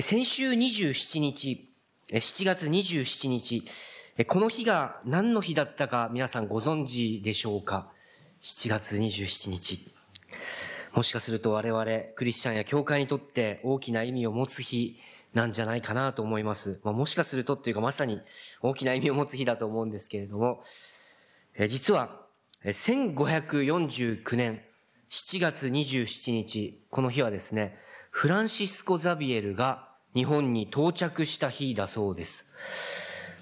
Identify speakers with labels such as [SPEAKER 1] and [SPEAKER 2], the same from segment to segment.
[SPEAKER 1] 先週27日、7月27日、この日が何の日だったか皆さんご存知でしょうか ?7 月27日。もしかすると我々クリスチャンや教会にとって大きな意味を持つ日なんじゃないかなと思います。まあ、もしかするとっていうかまさに大きな意味を持つ日だと思うんですけれども、実は1549年7月27日、この日はですね、フランシスコ・ザビエルが日本に到着した日だそうです。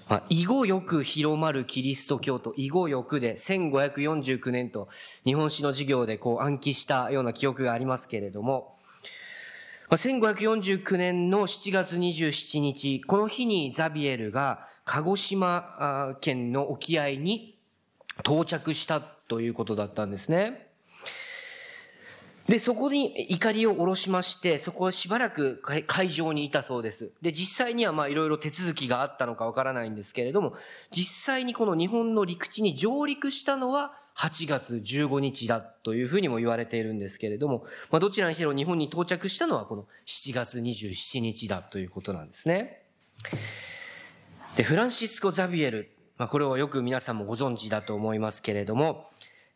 [SPEAKER 1] まあ、以後よく広まるキリスト教と、以後よくで1549年と日本史の授業でこう暗記したような記憶がありますけれども、まあ、1549年の7月27日、この日にザビエルが鹿児島県の沖合に到着したということだったんですね。で、そこに怒りを下ろしまして、そこはしばらく会場にいたそうです。で、実際にはまあいろいろ手続きがあったのかわからないんですけれども、実際にこの日本の陸地に上陸したのは8月15日だというふうにも言われているんですけれども、まあどちらにしろ日本に到着したのはこの7月27日だということなんですね。で、フランシスコ・ザビエル、まあこれをよく皆さんもご存知だと思いますけれども、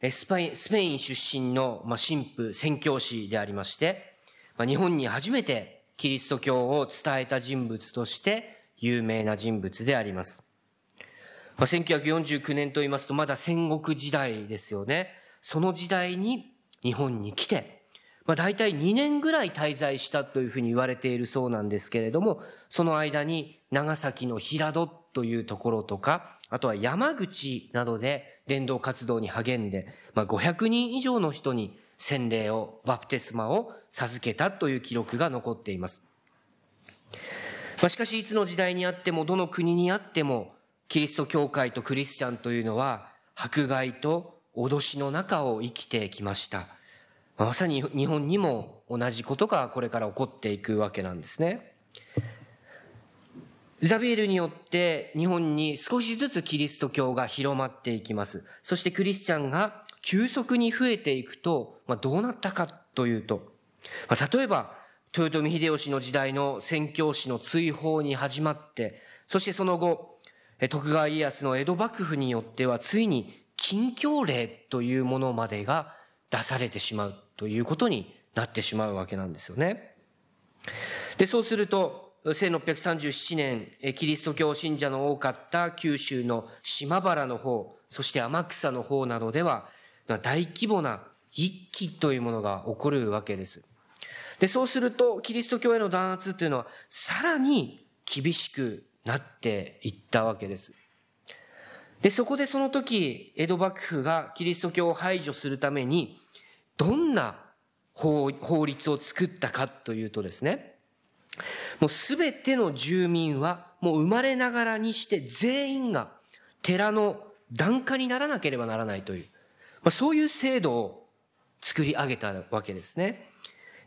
[SPEAKER 1] スペイン、スペイン出身の、ま、神父、宣教師でありまして、ま、日本に初めてキリスト教を伝えた人物として有名な人物であります。ま、1949年と言いますとまだ戦国時代ですよね。その時代に日本に来て、まあ、大体2年ぐらい滞在したというふうに言われているそうなんですけれども、その間に長崎の平戸というところとか、あとは山口などで伝道活動に励んで、まあ、500人以上の人に洗礼を、バプテスマを授けたという記録が残っています。まあ、しかし、いつの時代にあっても、どの国にあっても、キリスト教会とクリスチャンというのは、迫害と脅しの中を生きてきました。まさに日本にも同じことがこれから起こっていくわけなんですね。ザビエルによって日本に少しずつキリスト教が広まっていきます。そしてクリスチャンが急速に増えていくと、まあ、どうなったかというと、まあ、例えば、豊臣秀吉の時代の宣教師の追放に始まって、そしてその後、徳川家康の江戸幕府によってはついに禁教令というものまでが出されてしまうということになってしまうわけなんですよね。で、そうすると、1637年、キリスト教信者の多かった九州の島原の方、そして天草の方などでは、大規模な一揆というものが起こるわけです。で、そうすると、キリスト教への弾圧というのは、さらに厳しくなっていったわけです。で、そこでその時、江戸幕府がキリスト教を排除するために、どんな法律を作ったかというとですね、もうすべての住民はもう生まれながらにして全員が寺の檀家にならなければならないという、まあ、そういう制度を作り上げたわけですね。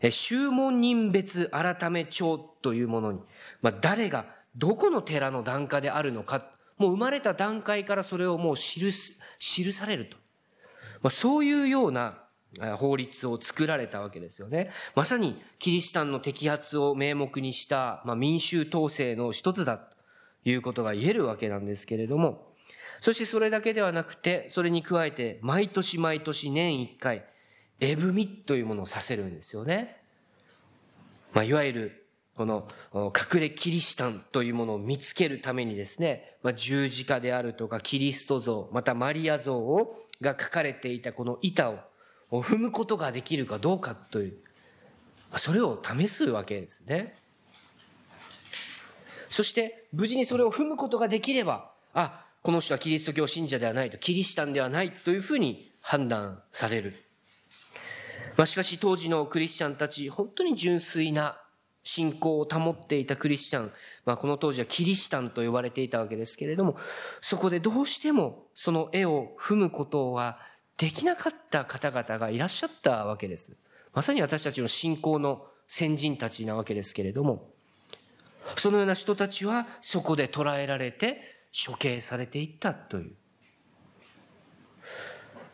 [SPEAKER 1] え宗門人別改め帳というものに、まあ、誰がどこの寺の檀家であるのか、もう生まれた段階からそれをもう記す、記されると。まあ、そういうような法律を作られたわけですよね。まさにキリシタンの摘発を名目にした、まあ、民衆統制の一つだということが言えるわけなんですけれども、そしてそれだけではなくて、それに加えて毎年毎年年一回、エブミというものをさせるんですよね。まあ、いわゆるこの隠れキリシタンというものを見つけるためにですね、まあ、十字架であるとかキリスト像、またマリア像をが書かれていたこの板をを踏むことができるかどうかという、それを試すわけですね。そして、無事にそれを踏むことができれば、あ、この人はキリスト教信者ではないと、キリシタンではないというふうに判断される。まあ、しかし当時のクリスチャンたち、本当に純粋な信仰を保っていたクリスチャン、まあ、この当時はキリシタンと呼ばれていたわけですけれども、そこでどうしてもその絵を踏むことはできなかった方々がいらっしゃったわけです。まさに私たちの信仰の先人たちなわけですけれども、そのような人たちはそこで捕らえられて処刑されていったという。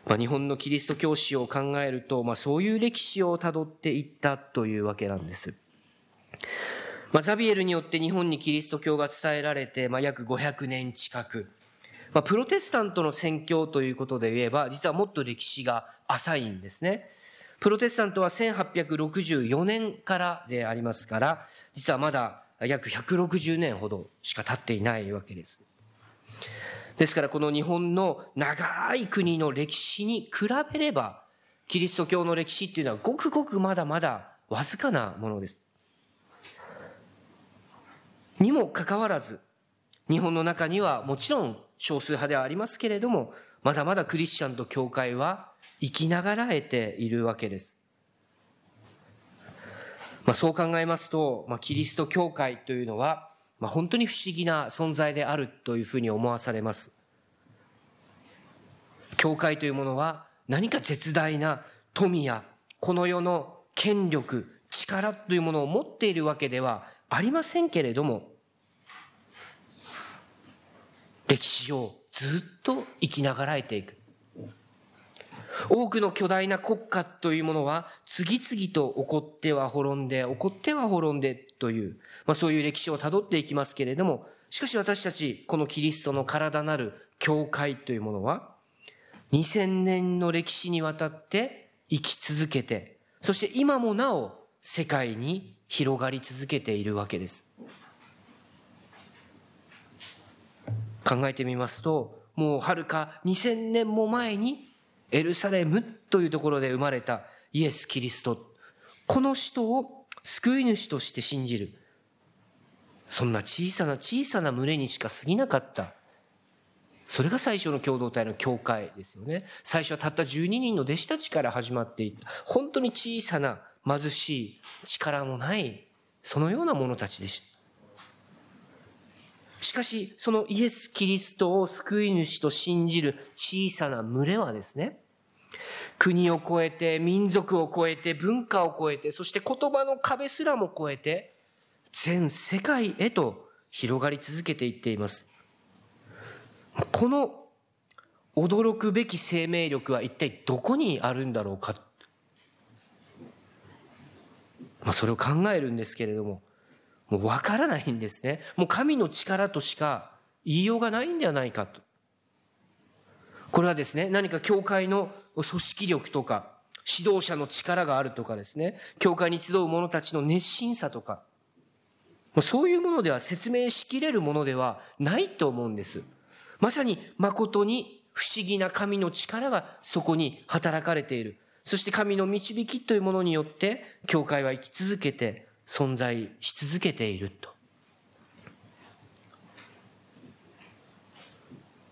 [SPEAKER 1] まあ、日本のキリスト教史を考えると、まあ、そういう歴史をたどっていったというわけなんです。まあ、ザビエルによって日本にキリスト教が伝えられて、まあ、約500年近く。まあ、プロテスタントの宣教ということで言えば、実はもっと歴史が浅いんですね。プロテスタントは1864年からでありますから、実はまだ約160年ほどしか経っていないわけです。ですからこの日本の長い国の歴史に比べれば、キリスト教の歴史っていうのはごくごくまだまだわずかなものです。にもかかわらず、日本の中にはもちろん少数派ではありますけれども、まだまだクリスチャンと教会は生きながらえているわけです。まあ、そう考えますと、まあ、キリスト教会というのは、まあ、本当に不思議な存在であるというふうに思わされます。教会というものは何か絶大な富やこの世の権力、力というものを持っているわけではありませんけれども、歴史をずっと生きながらえていく。多くの巨大な国家というものは次々と起こっては滅んで、起こっては滅んでという、まあそういう歴史をたどっていきますけれども、しかし私たち、このキリストの体なる教会というものは、2000年の歴史にわたって生き続けて、そして今もなお世界に広がり続けているわけです。考えてみますと、もうはるか2000年も前にエルサレムというところで生まれたイエス・キリスト。この人を救い主として信じる。そんな小さな小さな群れにしか過ぎなかった。それが最初の共同体の教会ですよね。最初はたった12人の弟子たちから始まっていた。本当に小さな貧しい力もない、そのような者たちでした。しかし、そのイエス・キリストを救い主と信じる小さな群れはですね、国を越えて、民族を越えて、文化を越えて、そして言葉の壁すらも越えて、全世界へと広がり続けていっています。この驚くべき生命力は一体どこにあるんだろうか。まあ、それを考えるんですけれども、もうわからないんですね。もう神の力としか言いようがないんではないかと。これはですね、何か教会の組織力とか、指導者の力があるとかですね、教会に集う者たちの熱心さとか、そういうものでは説明しきれるものではないと思うんです。まさに誠に不思議な神の力がそこに働かれている。そして神の導きというものによって、教会は生き続けて存在し続けていると。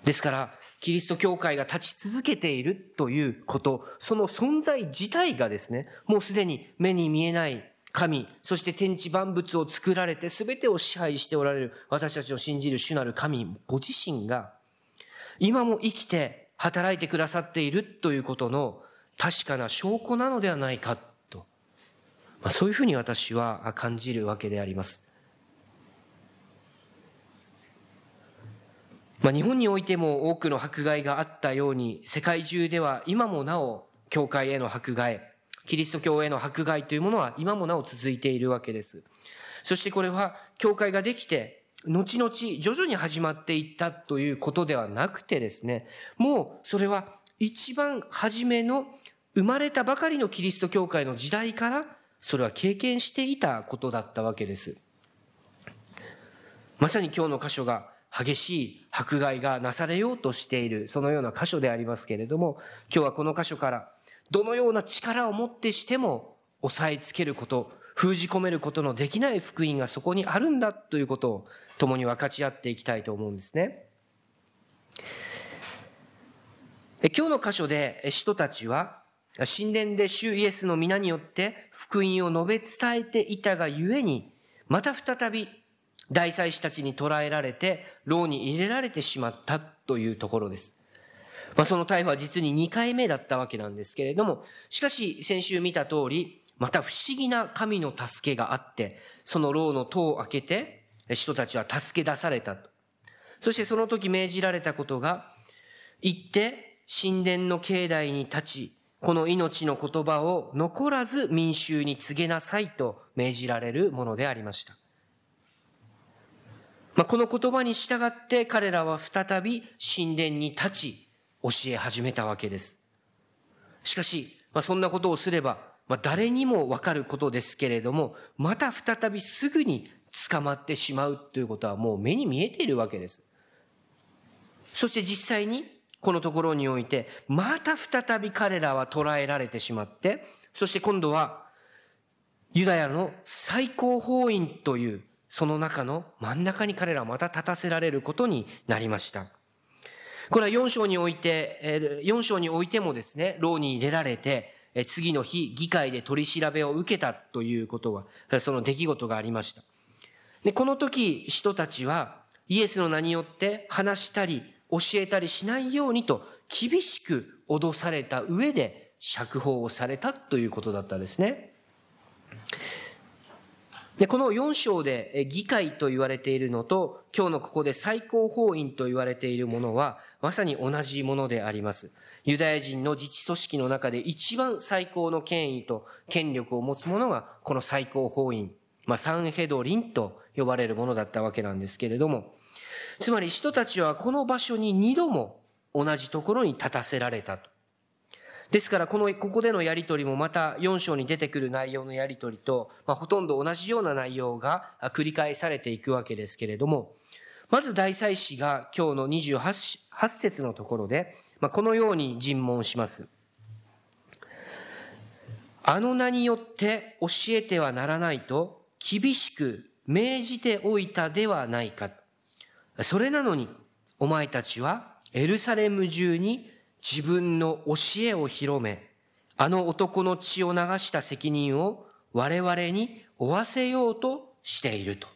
[SPEAKER 1] ですから、キリスト教会が立ち続けているということ、その存在自体がですね、もうすでに目に見えない神、そして天地万物を作られて全てを支配しておられる私たちを信じる主なる神ご自身が、今も生きて働いてくださっているということの確かな証拠なのではないか、まあ、そういうふうに私は感じるわけであります。まあ、日本においても多くの迫害があったように、世界中では今もなお、教会への迫害、キリスト教への迫害というものは今もなお続いているわけです。そしてこれは、教会ができて、後々徐々に始まっていったということではなくてですね、もうそれは一番初めの生まれたばかりのキリスト教会の時代から、それは経験していたことだったわけです。まさに今日の箇所が激しい迫害がなされようとしている、そのような箇所でありますけれども、今日はこの箇所から、どのような力をもってしても、押さえつけること、封じ込めることのできない福音がそこにあるんだということを共に分かち合っていきたいと思うんですね。今日の箇所で使徒たちは神殿で主イエスの皆によって福音を述べ伝えていたがゆえに、また再び大祭司たちに捕らえられて、牢に入れられてしまったというところです。まあ、その逮捕は実に2回目だったわけなんですけれども、しかし先週見た通り、また不思議な神の助けがあって、その牢の戸を開けて、人たちは助け出されたと。そしてその時命じられたことが、行って神殿の境内に立ち、この命の言葉を残らず民衆に告げなさいと命じられるものでありました。まあ、この言葉に従って彼らは再び神殿に立ち、教え始めたわけです。しかし、まあ、そんなことをすれば、まあ、誰にもわかることですけれども、また再びすぐに捕まってしまうということはもう目に見えているわけです。そして実際にこのところにおいて、また再び彼らは捕らえられてしまって、そして今度はユダヤの最高法院というその中の真ん中に彼らはまた立たせられることになりました。これは4章において、4章においてもですね、牢に入れられて、次の日、議会で取り調べを受けたということは、その出来事がありました。で、この時、人たちは、イエスの名によって話したり、教えたりしないようにと、厳しく脅された上で、釈放をされたということだったですね。で、この4章で議会と言われているのと、今日のここで最高法院と言われているものは、まさに同じものであります。ユダヤ人の自治組織の中で一番最高の権威と権力を持つ者が、この最高法院、まあ、サンヘドリンと呼ばれるものだったわけなんですけれども、つまり人たちはこの場所に二度も同じところに立たせられたと。ですから、この、ここでのやりとりもまた4章に出てくる内容のやりとりと、まあ、ほとんど同じような内容が繰り返されていくわけですけれども、まず大祭司が今日の28節のところで、まあ、このように尋問します。あの名によって教えてはならないと厳しく命じておいたではないか。それなのに、お前たちはエルサレム中に自分の教えを広め、あの男の血を流した責任を我々に負わせようとしていると。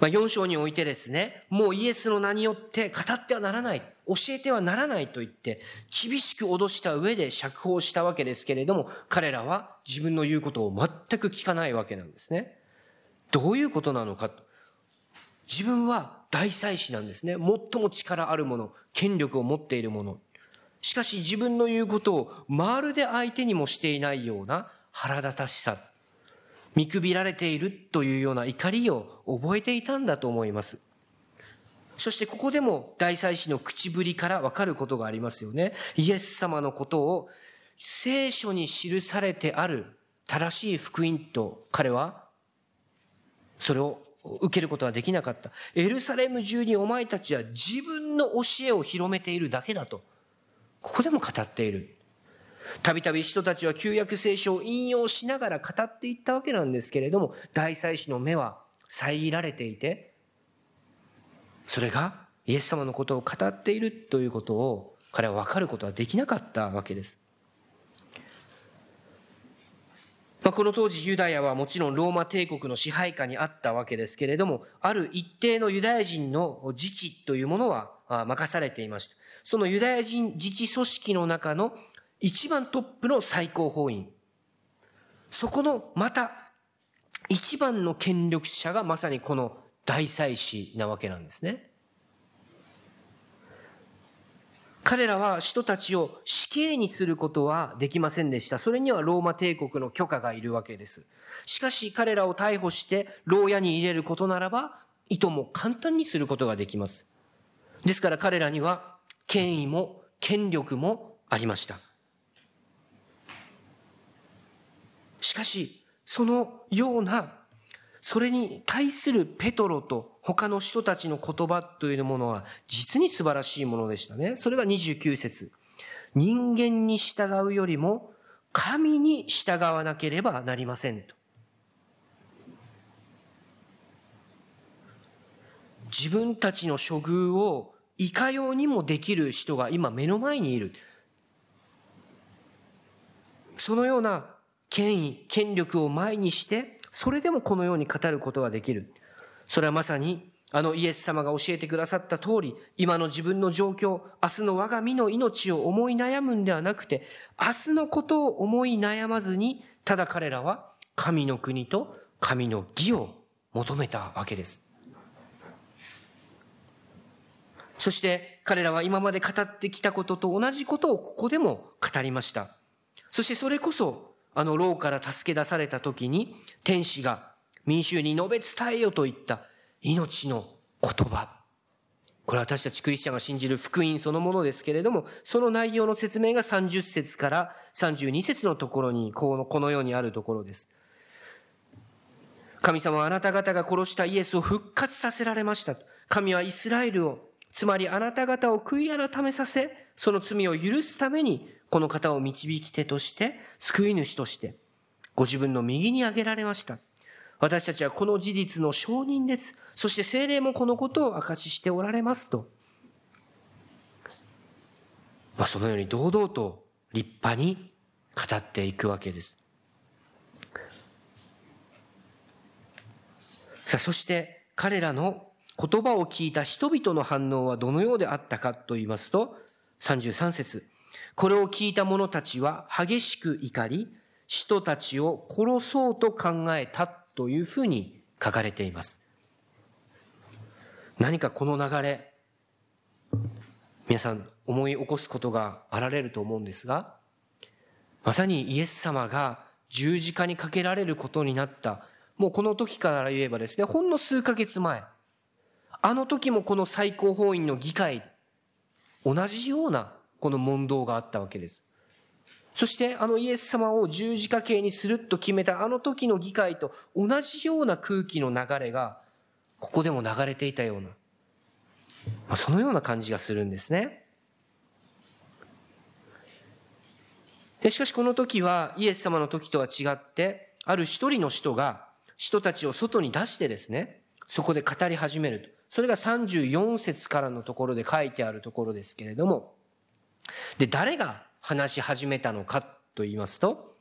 [SPEAKER 1] まあ、4章においてですね、もうイエスの名によって語ってはならない、教えてはならないと言って、厳しく脅した上で釈放したわけですけれども、彼らは自分の言うことを全く聞かないわけなんですね。どういうことなのか。自分は大祭司なんですね。最も力あるもの、権力を持っているもの。しかし自分の言うことをまるで相手にもしていないような腹立たしさ。見くびられているというような怒りを覚えていたんだと思います。そしてここでも大祭司の口ぶりからわかることがありますよね。イエス様のことを聖書に記されてある正しい福音と彼はそれを受けることはできなかった。エルサレム中にお前たちは自分の教えを広めているだけだと。ここでも語っている。たびたび人たちは旧約聖書を引用しながら語っていったわけなんですけれども、大祭司の目は遮られていて、それがイエス様のことを語っているということを彼は分かることはできなかったわけです。まあ、この当時ユダヤはもちろんローマ帝国の支配下にあったわけですけれども、ある一定のユダヤ人の自治というものは任されていました。そのユダヤ人自治組織の中の一番トップの最高法院。そこのまた一番の権力者がまさにこの大祭司なわけなんですね。彼らは人たちを死刑にすることはできませんでした。それにはローマ帝国の許可がいるわけです。しかし彼らを逮捕して牢屋に入れることならば、意図も簡単にすることができます。ですから彼らには権威も権力もありました。しかし、そのようなそれに対するペトロと他の人たちの言葉というものは実に素晴らしいものでしたね。それが29節人間に従うよりも神に従わなければなりませんと。自分たちの処遇をいかようにもできる人が今目の前にいる。そのような権威、権力を前にして、それでもこのように語ることができる。それはまさに、あのイエス様が教えてくださった通り、今の自分の状況、明日の我が身の命を思い悩むんではなくて、明日のことを思い悩まずに、ただ彼らは神の国と神の義を求めたわけです。そして彼らは今まで語ってきたことと同じことをここでも語りました。そしてそれこそあの牢から助け出された時に天使が民衆に述べ伝えよといった命の言葉。これは私たちクリスチャンが信じる福音そのものですけれども、その内容の説明が30節から32節のところに、このこのようにあるところです。神様はあなた方が殺したイエスを復活させられました。神はイスラエルを、つまりあなた方を悔い改めさせ、その罪を許すために、この方を導き手として、救い主として、ご自分の右に挙げられました。私たちはこの事実の証人です。そして精霊もこのことを証ししておられますと。まあ、そのように堂々と立派に語っていくわけです。さあ、そして彼らの言葉を聞いた人々の反応はどのようであったかと言いますと、33節これを聞いた者たちは激しく怒り、人たちを殺そうと考えたというふうに書かれています。何かこの流れ、皆さん思い起こすことがあられると思うんですが、まさにイエス様が十字架にかけられることになった、もうこの時から言えばですね、ほんの数ヶ月前、あの時もこの最高法院の議会、同じようなこの問答があったわけです。そしてあのイエス様を十字架形にすると決めたあの時の議会と同じような空気の流れがここでも流れていたような、まあ、そのような感じがするんですね。しかしこの時はイエス様の時とは違ってある一人の人が人たちを外に出してですねそこで語り始めるとそれが34節からのところで書いてあるところですけれどもで誰が話し始めたのかと言いますと、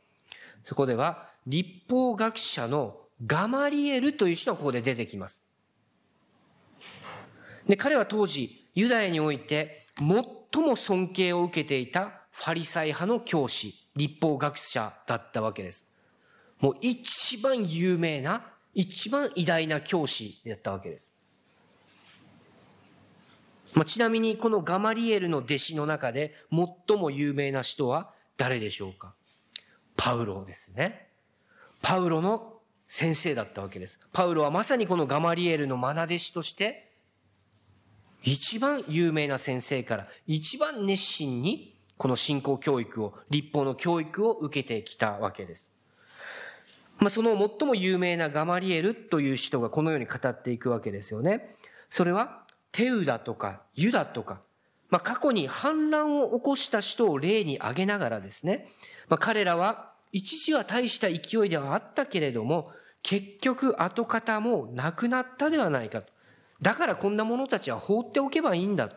[SPEAKER 1] そこでは立法学者のガマリエルという人がここで出てきます。で、彼は当時、ユダヤにおいて最も尊敬を受けていたファリサイ派の教師、立法学者だったわけです。もう一番有名な、一番偉大な教師だったわけです。まあ、ちなみにこのガマリエルの弟子の中で最も有名な人は誰でしょうか？パウロですね。パウロの先生だったわけです。パウロはまさにこのガマリエルの愛弟子として、一番有名な先生から一番熱心にこの信仰教育を、立法の教育を受けてきたわけです。まあ、その最も有名なガマリエルという人がこのように語っていくわけですよね。それはテウダとかユダとか、まあ、過去に反乱を起こした人を例に挙げながらですね、まあ、彼らは一時は大した勢いではあったけれども、結局跡形もなくなったではないかと。だからこんな者たちは放っておけばいいんだと。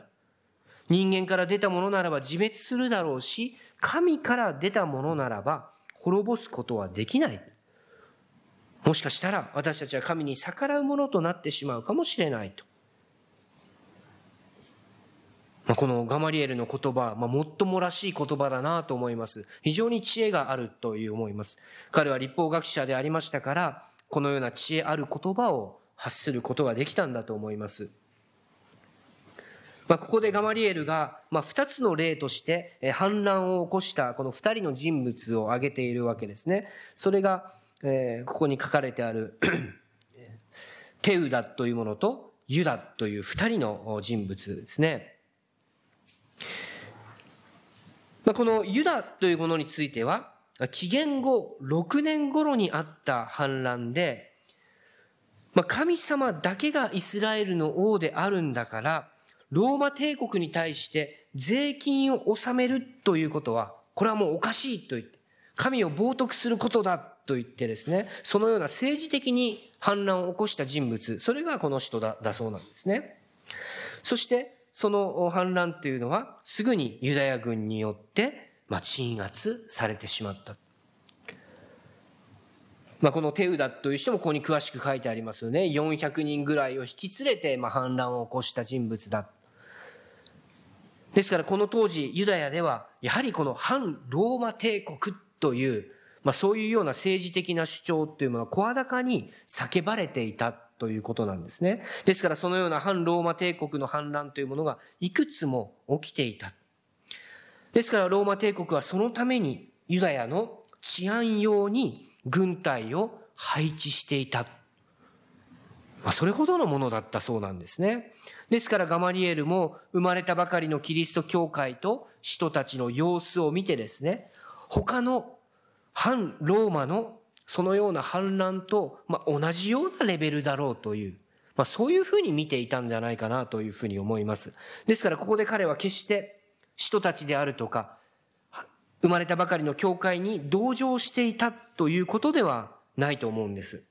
[SPEAKER 1] 人間から出たものならば自滅するだろうし、神から出たものならば滅ぼすことはできない。もしかしたら私たちは神に逆らうものとなってしまうかもしれないと。まあこのガマリエルの言葉、まあ、もっともらしい言葉だなと思います。非常に知恵があるという思います。彼は立法学者でありましたから、このような知恵ある言葉を発することができたんだと思います。まあ、ここでガマリエルが、まあ、二つの例として、反乱を起こしたこの二人の人物を挙げているわけですね。それが、えー、ここに書かれてあるテウダというものとユダという二人の人物ですね。まあ、このユダというものについては、紀元後6年頃にあった反乱で、まあ、神様だけがイスラエルの王であるんだから、ローマ帝国に対して税金を納めるということは、これはもうおかしいと言って、神を冒涜することだと言ってですね、そのような政治的に反乱を起こした人物、それがこの人だだそうなんですね。そして、その反乱というのはすぐにユダヤ軍によって、まあ、鎮圧されてしまった。まあ、このテウダという人もここに詳しく書いてありますよね。400人ぐらいを引き連れて、まあ、反乱を起こした人物だ。ですからこの当時ユダヤではやはりこの反ローマ帝国という、まあ、そういうような政治的な主張というものは声高に叫ばれていたということなんですね。ですからそのような反ローマ帝国の反乱というものがいくつも起きていた。ですからローマ帝国はそのためにユダヤの治安用に軍隊を配置していたまあ、それほどのものだったそうなんですね。ですからガマリエルも生まれたばかりのキリスト教会と使徒たちの様子を見てですね、他の反ローマのそのような反乱と、まあ、同じようなレベルだろうという、まあ、そういうふうに見ていたんじゃないかなというふうに思います。ですからここで彼は決して使徒たちであるとか、生まれたばかりの教会に同情していたということではないと思うんです。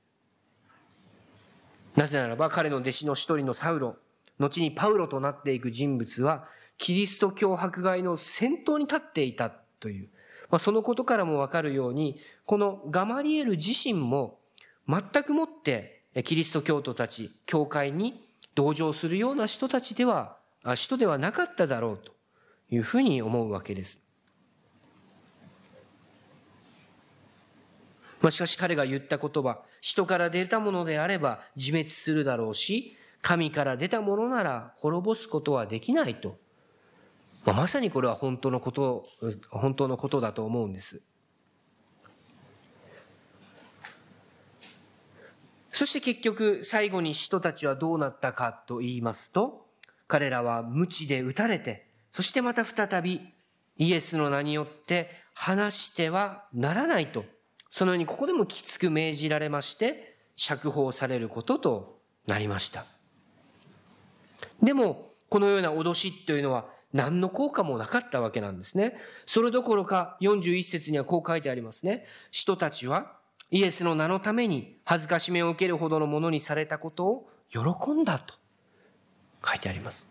[SPEAKER 1] なぜならば彼の弟子の一人のサウロ、後にパウロとなっていく人物は、キリスト教迫害の先頭に立っていたという、まあ、そのことからもわかるように、このガマリエル自身も全くもってキリスト教徒たち、教会に同情するような人たちでは、人ではなかっただろうというふうに思うわけです。まあ、しかし彼が言った言葉、人から出たものであれば自滅するだろうし、神から出たものなら滅ぼすことはできないと。まあ、まさにこれは本当のこと、本当のことだと思うんです。そして結局最後に人たちはどうなったかと言いますと、彼らは無知で打たれて、そしてまた再びイエスの名によって話してはならないとそのようにここでもきつく命じられまして、釈放されることとなりました。でも、このような脅しというのは何の効果もなかったわけなんですね。それどころか41節にはこう書いてありますね。人たちはイエスの名のために恥ずかしめを受けるほどのものにされたことを喜んだと書いてあります。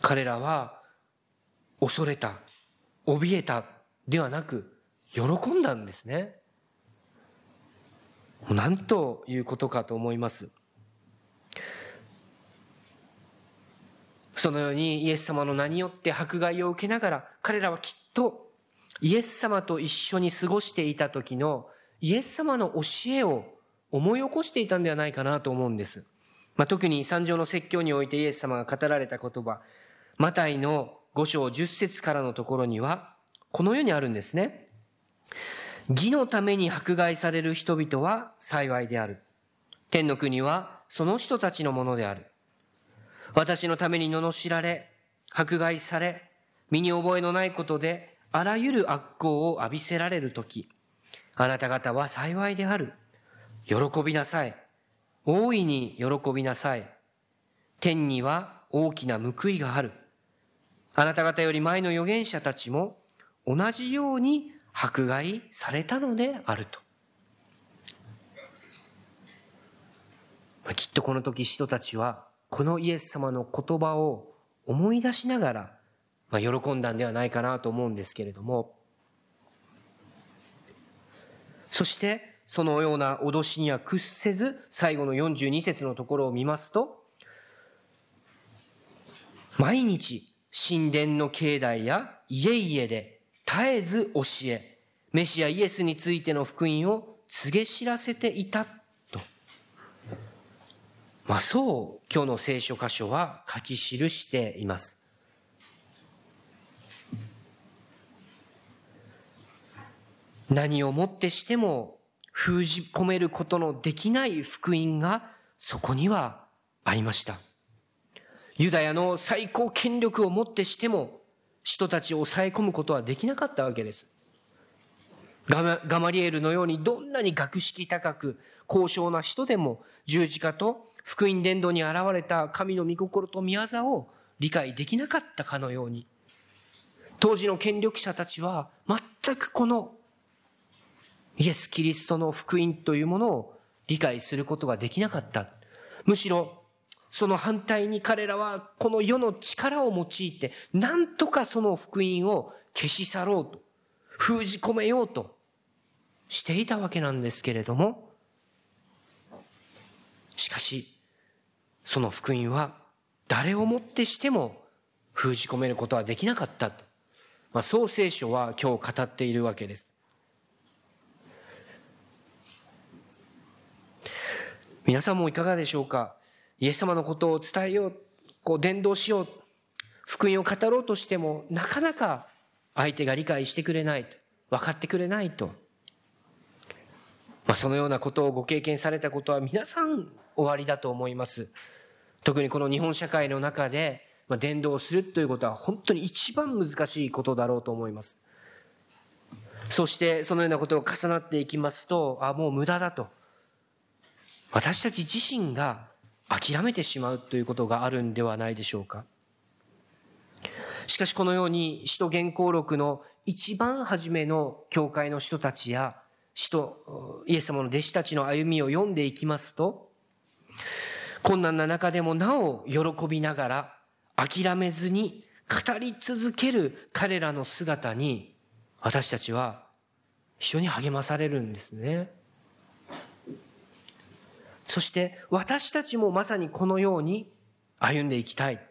[SPEAKER 1] 彼らは恐れた、怯えたではなく、喜んだんですね。何ということかと思います。そのようにイエス様の名によって迫害を受けながら、彼らはきっとイエス様と一緒に過ごしていた時のイエス様の教えを思い起こしていたんではないかなと思うんです。まあ、特に三条の説教においてイエス様が語られた言葉、マタイの五章十節からのところには、この世にあるんですね。義のために迫害される人々は幸いである。天の国はその人たちのものである。私のために罵られ、迫害され、身に覚えのないことであらゆる悪行を浴びせられるとき、あなた方は幸いである。喜びなさい。大いに喜びなさい。天には大きな報いがある。あなた方より前の預言者たちも同じように迫害されたのであると。きっとこの時人たちはこのイエス様の言葉を思い出しながら、まあ、喜んだんではないかなと思うんですけれども、そしてそのような脅しには屈せず、最後の42節のところを見ますと、毎日神殿の境内や家々で絶えず教え、メシアイエスについての福音を告げ知らせていたと。まあそう、今日の聖書箇所は書き記しています。何をもってしても封じ込めることのできない福音がそこにはありました。ユダヤの最高権力をもってしても人たちを抑え込むことはできなかったわけです。ガマリエルのようにどんなに学識高く高尚な人でも十字架と福音伝道に現れた神の御心と御業を理解できなかったかのように当時の権力者たちは全くこのイエス・キリストの福音というものを理解することができなかった。むしろその反対に彼らはこの世の力を用いて、なんとかその福音を消し去ろうと、封じ込めようとしていたわけなんですけれども、しかし、その福音は誰をもってしても封じ込めることはできなかったと。まあ、そう聖書は今日語っているわけです。皆さんもいかがでしょうか？イエス様のことを伝えよう、こう伝道しよう、福音を語ろうとしても、なかなか相手が理解してくれないと、分かってくれないと。まあ、そのようなことをご経験されたことは皆さん終わりだと思います。特にこの日本社会の中で、まあ、伝道するということは本当に一番難しいことだろうと思います。そしてそのようなことを重なっていきますと、あ、もう無駄だと。私たち自身が諦めてしまうということがあるんではないでしょうか。しかしこのように使徒原稿録の一番初めの教会の人たちや使徒イエス様の弟子たちの歩みを読んでいきますと困難な中でもなお喜びながら諦めずに語り続ける彼らの姿に私たちは非常に励まされるんですね。そして私たちもまさにこのように歩んでいきたい。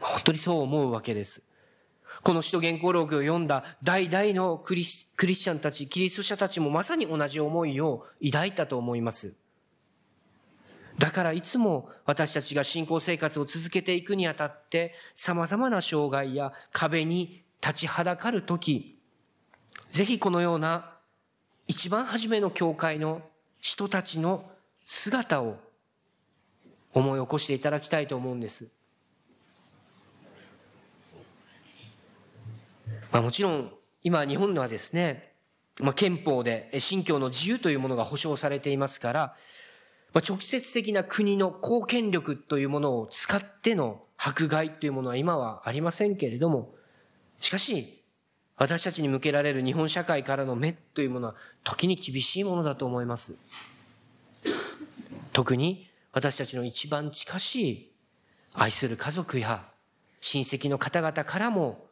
[SPEAKER 1] 本当にそう思うわけです。この使徒原稿録を読んだ代々のクリスチャンたち、キリスト者たちもまさに同じ思いを抱いたと思います。だからいつも私たちが信仰生活を続けていくにあたって様々な障害や壁に立ちはだかるとき、ぜひこのような一番初めの教会の人たちの姿を思い起こしていただきたいと思うんです。まあ、もちろん今日本ではですね、まあ、憲法で信教の自由というものが保障されていますから、まあ、直接的な国の公権力というものを使っての迫害というものは今はありませんけれども、しかし、私たちに向けられる日本社会からの目というものは時に厳しいものだと思います。特に私たちの一番近しい愛する家族や親戚の方々からも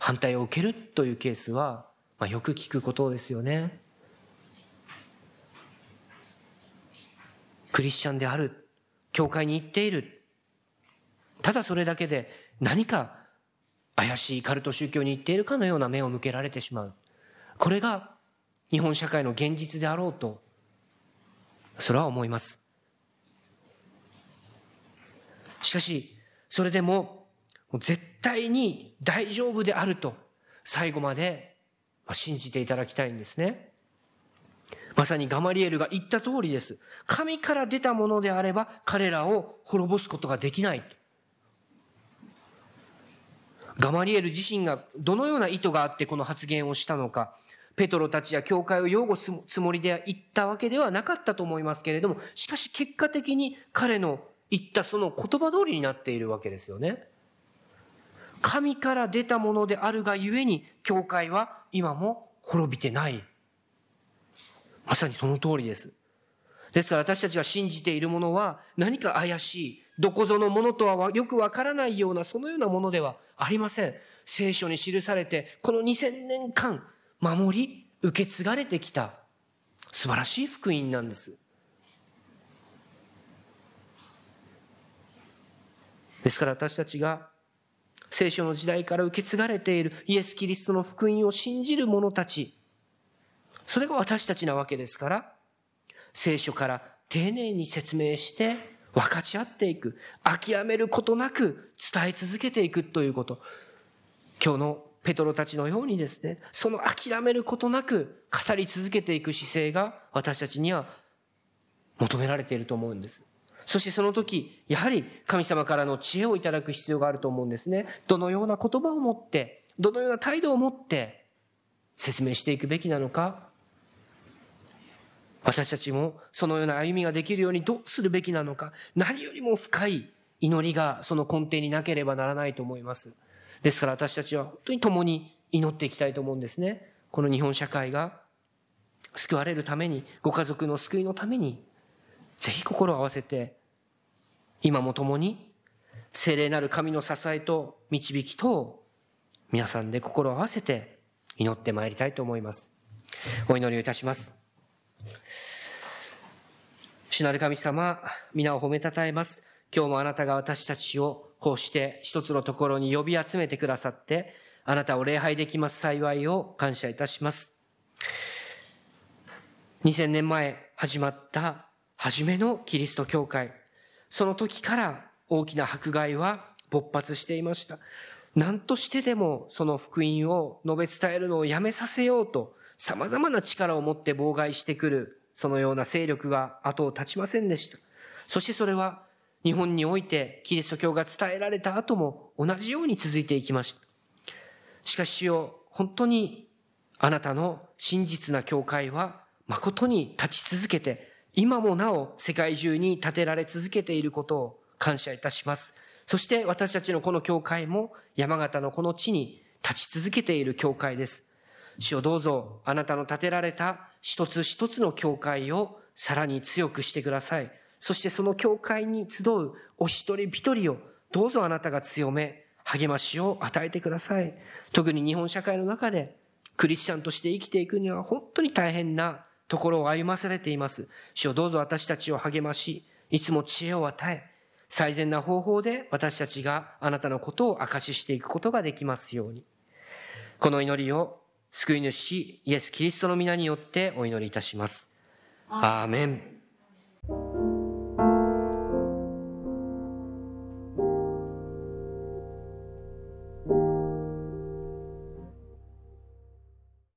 [SPEAKER 1] 反対を受けるというケースは、まあ、よく聞くことですよね。クリスチャンである、教会に行っている。ただそれだけで何か怪しいカルト宗教に行っているかのような目を向けられてしまう。これが日本社会の現実であろうと、それは思います。しかし、それでも絶対に大丈夫であると最後まで信じていただきたいんですね。まさにガマリエルが言った通りです。神から出たものであれば彼らを滅ぼすことができない。ガマリエル自身がどのような意図があってこの発言をしたのか、ペトロたちや教会を擁護するつもりで言ったわけではなかったと思いますけれども、しかし結果的に彼の言ったその言葉通りになっているわけですよね。神から出たものであるがゆえに、教会は今も滅びてない。まさにその通りです。ですから私たちが信じているものは何か怪しい、どこぞのものとはよくわからないようなそのようなものではありません。聖書に記されて、この2000年間守り、受け継がれてきた素晴らしい福音なんです。ですから私たちが聖書の時代から受け継がれているイエス・キリストの福音を信じる者たち、それが私たちなわけですから、聖書から丁寧に説明して分かち合っていく、諦めることなく伝え続けていくということ。今日のペトロたちのようにですね、その諦めることなく語り続けていく姿勢が私たちには求められていると思うんです。そしてその時、やはり神様からの知恵をいただく必要があると思うんですね。どのような言葉を持って、どのような態度を持って説明していくべきなのか。私たちもそのような歩みができるようにどうするべきなのか。何よりも深い祈りがその根底になければならないと思います。ですから私たちは本当に共に祈っていきたいと思うんですね。この日本社会が救われるために、ご家族の救いのために、ぜひ心を合わせて今も共に聖霊なる神の支えと導きと皆さんで心を合わせて祈ってまいりたいと思います。お祈りをいたします。主なる神様、皆を褒めたたえます。今日もあなたが私たちをこうして一つのところに呼び集めてくださって、あなたを礼拝できます幸いを感謝いたします。2000年前始まった初めのキリスト教会。その時から大きな迫害は勃発していました。何としてでもその福音を述べ伝えるのをやめさせようと様々な力を持って妨害してくる、そのような勢力が後を絶ちませんでした。そしてそれは日本においてキリスト教が伝えられた後も同じように続いていきました。しかし主よ、本当にあなたの真実な教会は誠に立ち続けて、今もなお世界中に建てられ続けていることを感謝いたします。そして私たちのこの教会も山形のこの地に立ち続けている教会です。主をどうぞあなたの建てられた一つ一つの教会をさらに強くしてください。そしてその教会に集うお一人一人をどうぞあなたが強め、励ましを与えてください。特に日本社会の中でクリスチャンとして生きていくには本当に大変なところを歩まされています。主をどうぞ私たちを励まし、いつも知恵を与え、最善な方法で私たちがあなたのことを証ししていくことができますように。この祈りを救い主イエス・キリストの皆によってお祈りいたします。アーメン。